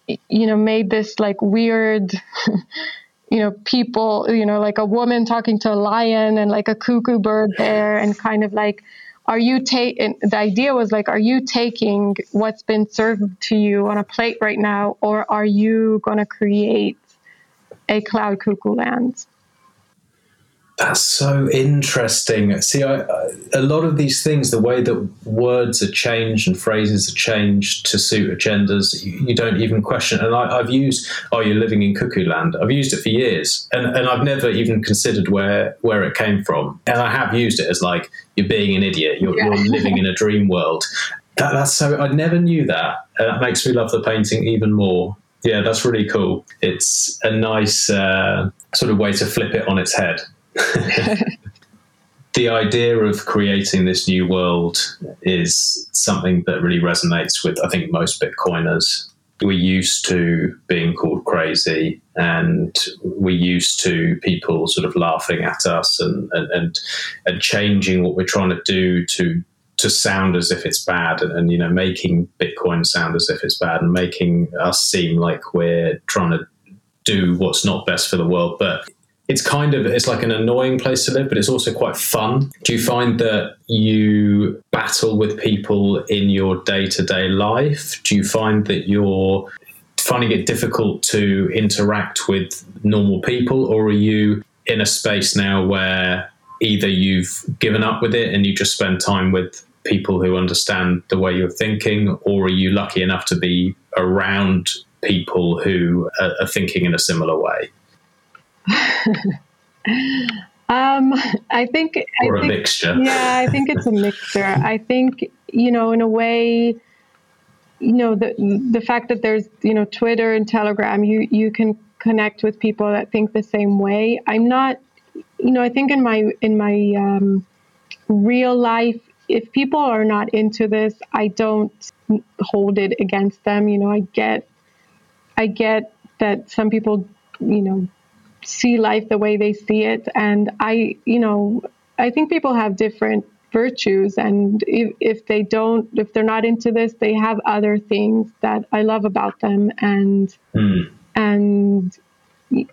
you know made this like weird you know people you know like a woman talking to a lion and like a cuckoo bird there and kind of like are you taking the idea was like are you taking what's been served to you on a plate right now or are you going to create a cloud cuckoo land that's so interesting. See, I, a lot of these things, the way that words are changed and phrases are changed to suit agendas, you, you don't even question. And I, have used, "Oh, you're living in cuckoo land." I've used it for years, and, and I've never even considered where where it came from. And I have used it as like you're being an idiot. You're, yeah. you're living in a dream world. That, that's so. I never knew that. And that makes me love the painting even more. Yeah, that's really cool. It's a nice uh, sort of way to flip it on its head. The idea of creating this new world is something that really resonates with, I think, most Bitcoiners. We're used to being called crazy and we're used to people sort of laughing at us and, and, and, and changing what we're trying to do to to sound as if it's bad and, and, you know making bitcoin sound as if it's bad and making us seem like we're trying to do what's not best for the world but it's kind of it's like an annoying place to live but it's also quite fun. Do you find that you battle with people in your day-to-day life? Do you find that you're finding it difficult to interact with normal people or are you in a space now where either you've given up with it and you just spend time with people who understand the way you're thinking or are you lucky enough to be around people who are, thinking in a similar way um, I think. Or I think, a mixture. Yeah, I think it's a mixture. I think you know, in a way, you know, the the fact that there's you know Twitter and Telegram, you you can connect with people that think the same way. I'm not, you know, I think in my in my um, real life, if people are not into this, I don't hold it against them. You know, I get, I get that some people, you know, see life the way they see it. And I, you know, I think people have different virtues and if, if they don't if they're not into this they have other things that i love about them and mm. and you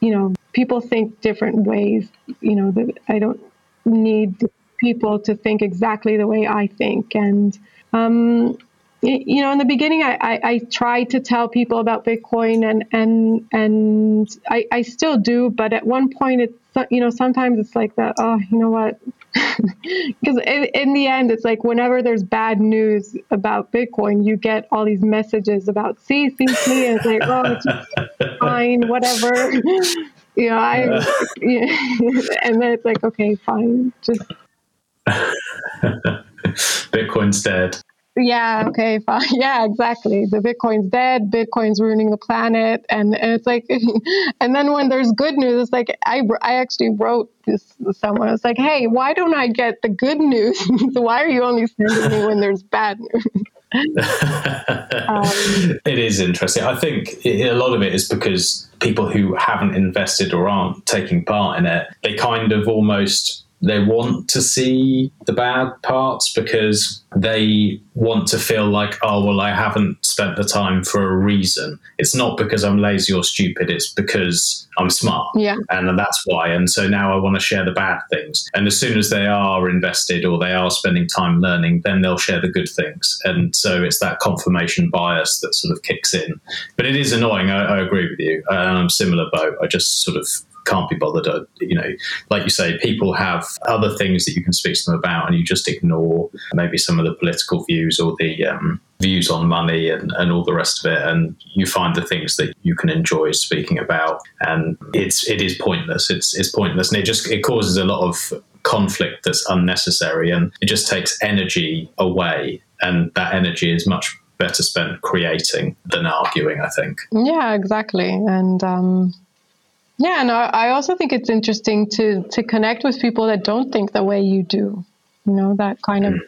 know people think different ways you know that i don't need people to think exactly the way i think and um, you know, in the beginning, I, I, I, tried to tell people about Bitcoin, and and and I, I still do. But at one point, it's you know, sometimes it's like that. Oh, you know what? Because in, in, the end, it's like whenever there's bad news about Bitcoin, you get all these messages about see, see, see, and it's like, oh, it's fine, whatever. you know, I, and then it's like, okay, fine, just. Bitcoin's dead yeah, okay, fine. Yeah, exactly. The Bitcoin's dead. Bitcoin's ruining the planet, and, and it's like, and then when there's good news, it's like I I actually wrote this to someone. It's like, hey, why don't I get the good news? why are you only sending me when there's bad news? Um, it is interesting. I think it, a lot of it is because people who haven't invested or aren't taking part in it, they kind of almost they want to see the bad parts because they want to feel like, oh, well, I haven't spent the time for a reason. It's not because I'm lazy or stupid, it's because I'm smart. Yeah. And that's why. And so now I want to share the bad things. And as soon as they are invested or they are spending time learning, then they'll share the good things. And so it's that confirmation bias that sort of kicks in. But it is annoying. I, I agree with you. And I'm similar boat. I just sort of can't be bothered. Uh, you know, like you say, people have other things that you can speak to them about, and you just ignore maybe some of the political views or the um, views on money and, and all the rest of it, and you find the things that you can enjoy speaking about, and it's it is pointless. It's it's pointless, and it just it causes a lot of conflict that's unnecessary, and it just takes energy away, and that energy is much better spent creating than arguing. I think. Yeah, exactly, and. Um yeah, and I also think it's interesting to to connect with people that don't think the way you do. You know, that kind of hmm.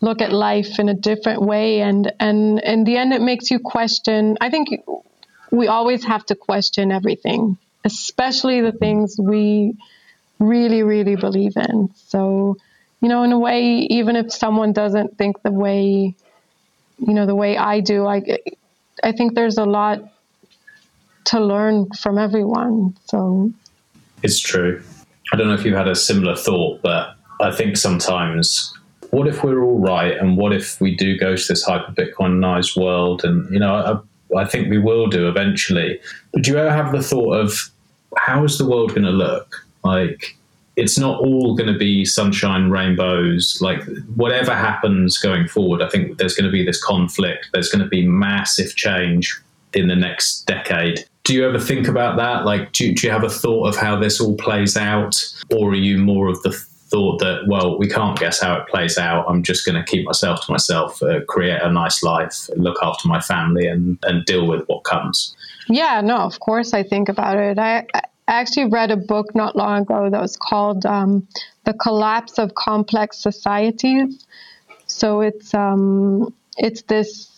look at life in a different way, and and in the end, it makes you question. I think we always have to question everything, especially the things we really, really believe in. So, you know, in a way, even if someone doesn't think the way, you know, the way I do, I I think there's a lot to learn from everyone. So it's true. I don't know if you had a similar thought, but I think sometimes what if we're all right and what if we do go to this hyper Bitcoinized world? And, you know, I, I think we will do eventually. But do you ever have the thought of how is the world going to look? Like, it's not all going to be sunshine, rainbows. Like, whatever happens going forward, I think there's going to be this conflict. There's going to be massive change in the next decade do you ever think about that? Like, do, do you have a thought of how this all plays out? Or are you more of the thought that, well, we can't guess how it plays out. I'm just going to keep myself to myself, uh, create a nice life, look after my family, and, and deal with what comes? Yeah, no, of course I think about it. I, I actually read a book not long ago that was called um, The Collapse of Complex Societies. So it's um, it's this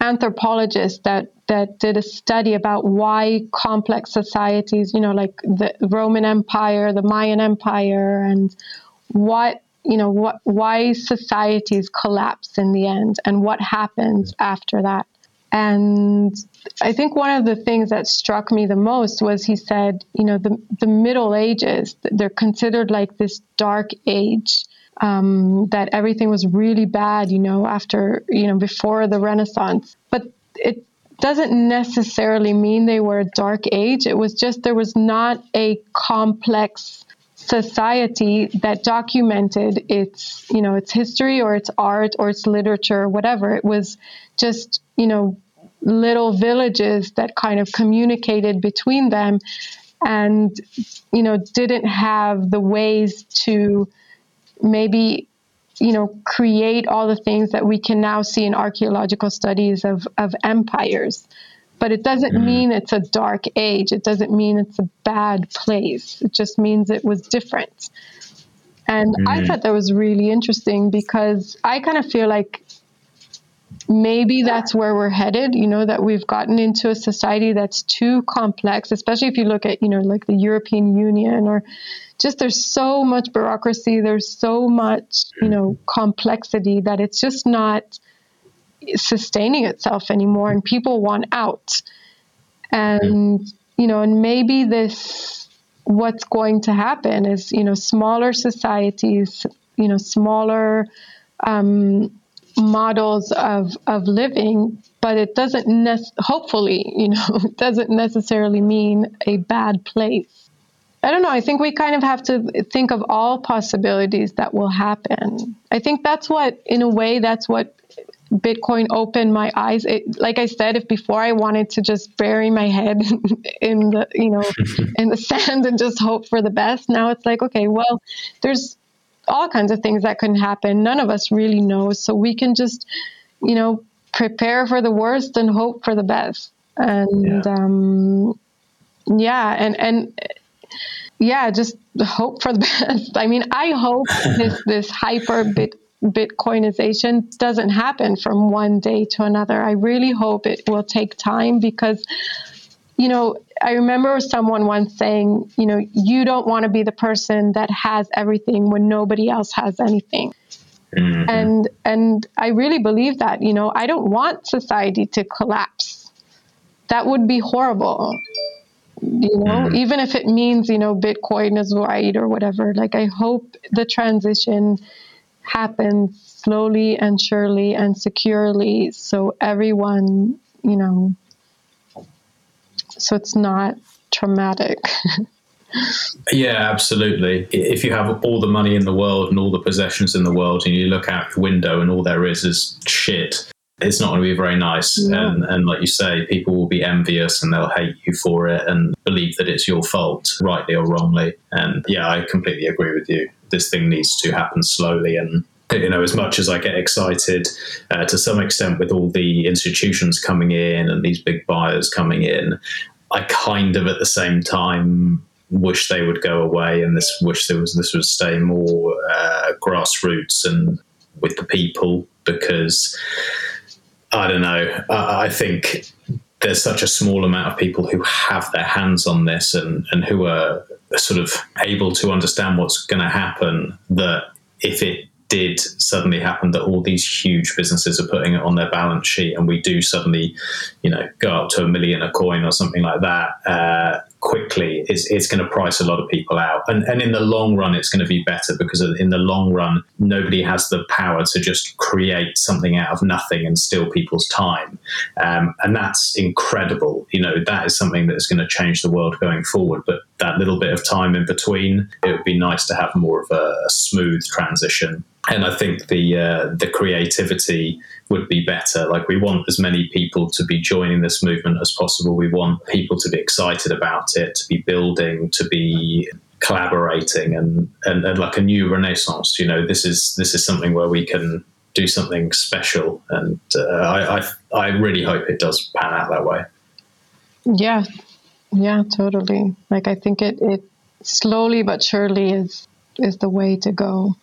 anthropologist that that did a study about why complex societies, you know, like the Roman Empire, the Mayan Empire, and what you know what why societies collapse in the end and what happens after that. And I think one of the things that struck me the most was he said, you know, the the Middle Ages, they're considered like this dark age um, that everything was really bad, you know, after, you know, before the Renaissance. But it doesn't necessarily mean they were a dark age. It was just there was not a complex society that documented its, you know, its history or its art or its literature or whatever. It was just, you know, little villages that kind of communicated between them and, you know, didn't have the ways to maybe you know create all the things that we can now see in archaeological studies of, of empires but it doesn't mm. mean it's a dark age it doesn't mean it's a bad place it just means it was different and mm. i thought that was really interesting because i kind of feel like maybe that's where we're headed you know that we've gotten into a society that's too complex especially if you look at you know like the european union or just there's so much bureaucracy, there's so much, you know, complexity that it's just not sustaining itself anymore and people want out. And, you know, and maybe this what's going to happen is, you know, smaller societies, you know, smaller um, models of, of living, but it doesn't, ne- hopefully, you know, doesn't necessarily mean a bad place. I don't know. I think we kind of have to think of all possibilities that will happen. I think that's what, in a way, that's what Bitcoin opened my eyes. It, like I said, if before I wanted to just bury my head in the, you know, in the sand and just hope for the best, now it's like, okay, well, there's all kinds of things that can happen. None of us really know, so we can just, you know, prepare for the worst and hope for the best. And yeah, um, yeah and and yeah, just hope for the best. I mean, I hope this this hyper bit Bitcoinization doesn't happen from one day to another. I really hope it will take time because, you know, I remember someone once saying, you know, you don't want to be the person that has everything when nobody else has anything. Mm-hmm. And and I really believe that, you know, I don't want society to collapse. That would be horrible. You know, mm-hmm. even if it means, you know, Bitcoin is right or whatever. Like I hope the transition happens slowly and surely and securely so everyone, you know, so it's not traumatic. Yeah, absolutely. If you have all the money in the world and all the possessions in the world, and you look out your window and all there is is shit, it's not going to be very nice. Yeah. And, and like you say, people will be envious and they'll hate you for it and believe that it's your fault, rightly or wrongly. And yeah, I completely agree with you. This thing needs to happen slowly and you know, as much as I get excited uh, to some extent with all the institutions coming in and these big buyers coming in, I kind of at the same time wish they would go away and this wish there was this would stay more uh, grassroots and with the people because I don't know. I, think there's such a small amount of people who have their hands on this and, and who are sort of able to understand what's going to happen that if it did suddenly happen that all these huge businesses are putting it on their balance sheet and we do suddenly, you know, go up to a million a coin or something like that uh, quickly, it's, it's going to price a lot of people out. And, and in the long run, it's going to be better because in the long run, nobody has the power to just create something out of nothing and steal people's time. Um, and that's incredible. You know, that is something that's going to change the world going forward. But that little bit of time in between, it would be nice to have more of a, a smooth transition and I think the uh, the creativity would be better. Like we want as many people to be joining this movement as possible. We want people to be excited about it, to be building, to be collaborating, and, and, and like a new renaissance. You know, this is this is something where we can do something special, and uh, I, I I really hope it does pan out that way. Yeah, yeah, totally. Like I think it it slowly but surely is is the way to go.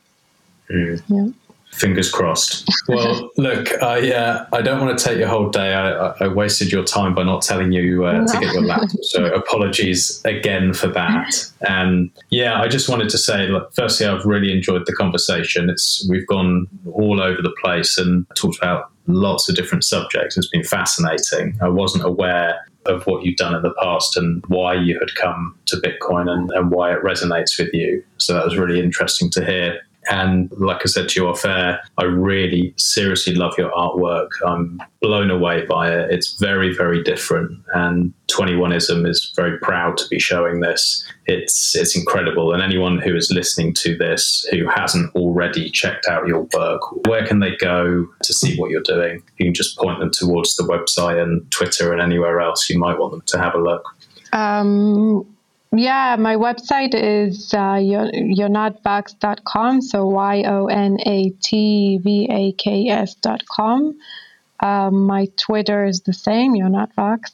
Mm. Yeah. Fingers crossed. Well, look, I uh, I don't want to take your whole day. I, I wasted your time by not telling you uh, to get your laptop. So apologies again for that. And yeah, I just wanted to say, look, firstly, I've really enjoyed the conversation. It's we've gone all over the place and talked about lots of different subjects. It's been fascinating. I wasn't aware of what you've done in the past and why you had come to Bitcoin and, and why it resonates with you. So that was really interesting to hear. And like I said to you off air, I really seriously love your artwork. I'm blown away by it. It's very, very different. And 21ism is very proud to be showing this. It's it's incredible. And anyone who is listening to this who hasn't already checked out your work, where can they go to see what you're doing? You can just point them towards the website and Twitter and anywhere else you might want them to have a look. Um, yeah, my website is uh, yonatvaks.com. So Y O N A T V A K S.com. Um, my Twitter is the same, Yonatvaks.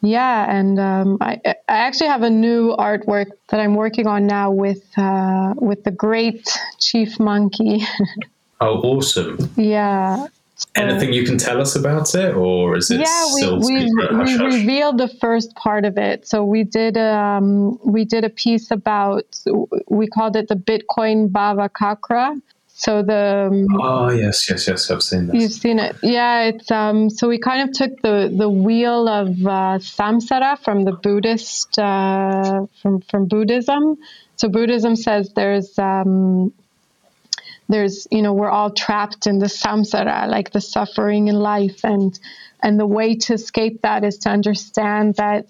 Yeah, and um, I, I actually have a new artwork that I'm working on now with uh, with the great Chief Monkey. oh, awesome! Yeah, Anything you can tell us about it, or is it yeah? We we, we revealed the first part of it. So we did um we did a piece about we called it the Bitcoin Bhava Chakra. So the um, oh yes yes yes I've seen this. You've seen it, yeah. It's um so we kind of took the the wheel of uh, samsara from the Buddhist uh, from from Buddhism. So Buddhism says there's um there's you know we're all trapped in the samsara like the suffering in life. And and the way to escape that is to understand that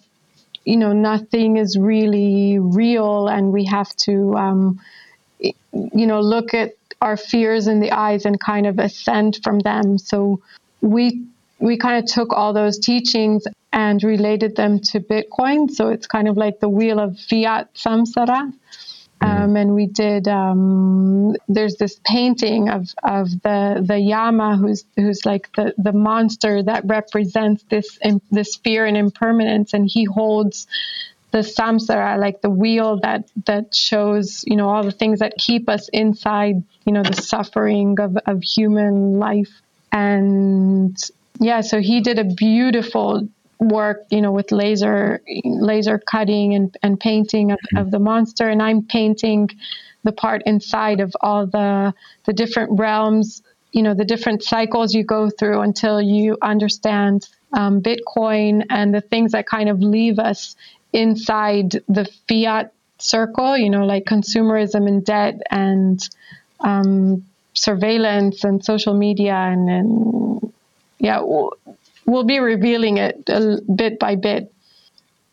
you know nothing is really real. And we have to um, you know look at our fears in the eyes and kind of ascend from them. So we we kind of took all those teachings and related them to bitcoin. So it's kind of like the wheel of fiat samsara. Um, and we did. Um, there's this painting of, of the the Yama, who's who's like the, the monster that represents this this fear and impermanence, and he holds the samsara, like the wheel that that shows, you know, all the things that keep us inside, you know, the suffering of, of human life. And yeah, so he did a beautiful work, you know, with laser laser cutting and, and painting of, of the monster. And I'm painting the part inside of all the the different realms, you know, the different cycles you go through until you understand um, Bitcoin and the things that kind of leave us inside the fiat circle, you know, like consumerism and debt and um, surveillance and social media. And, and yeah, we'll, be revealing it a, bit by bit.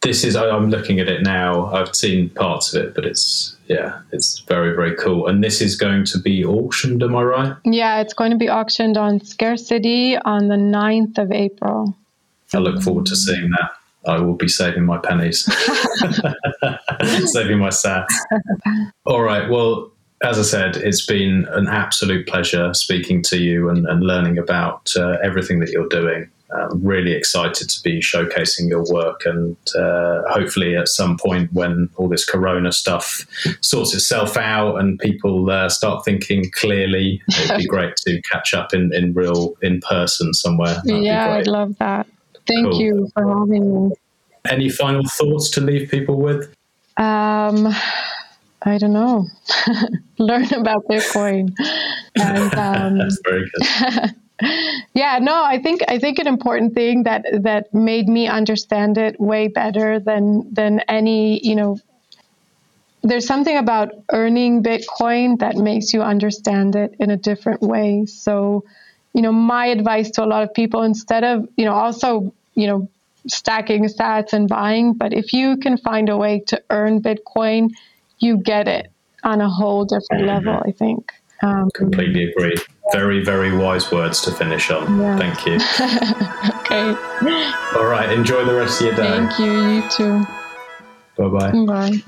This is, I'm looking at it now. I've seen parts of it, but it's, yeah, it's very, very cool. And this is going to be auctioned, am I right? Yeah, it's going to be auctioned on Scarce.City on the 9th of April. I look forward to seeing that. I will be saving my pennies, saving my sats. All right. Well, as I said, it's been an absolute pleasure speaking to you and, and learning about uh, everything that you're doing. I'm really excited to be showcasing your work, and uh, hopefully, at some point when all this Corona stuff sorts itself out and people uh, start thinking clearly, it'd be great to catch up in, in real in person somewhere. That'd yeah, I'd love that. Thank cool. you for having me. Any final thoughts to leave people with? Um, I don't know. Learn about Bitcoin. And, um, That's very good. Yeah, no, I think I think an important thing that that made me understand it way better than than any, you know, there's something about earning Bitcoin that makes you understand it in a different way. So, you know, my advice to a lot of people instead of, you know, also, you know, stacking sats and buying, but if you can find a way to earn Bitcoin, you get it on a whole different mm-hmm. level, I think. Um, Completely agree. Very, very wise words to finish on. Yeah. Thank you. okay. All right. Enjoy the rest of your day. Thank you. You too. Bye-bye. Bye.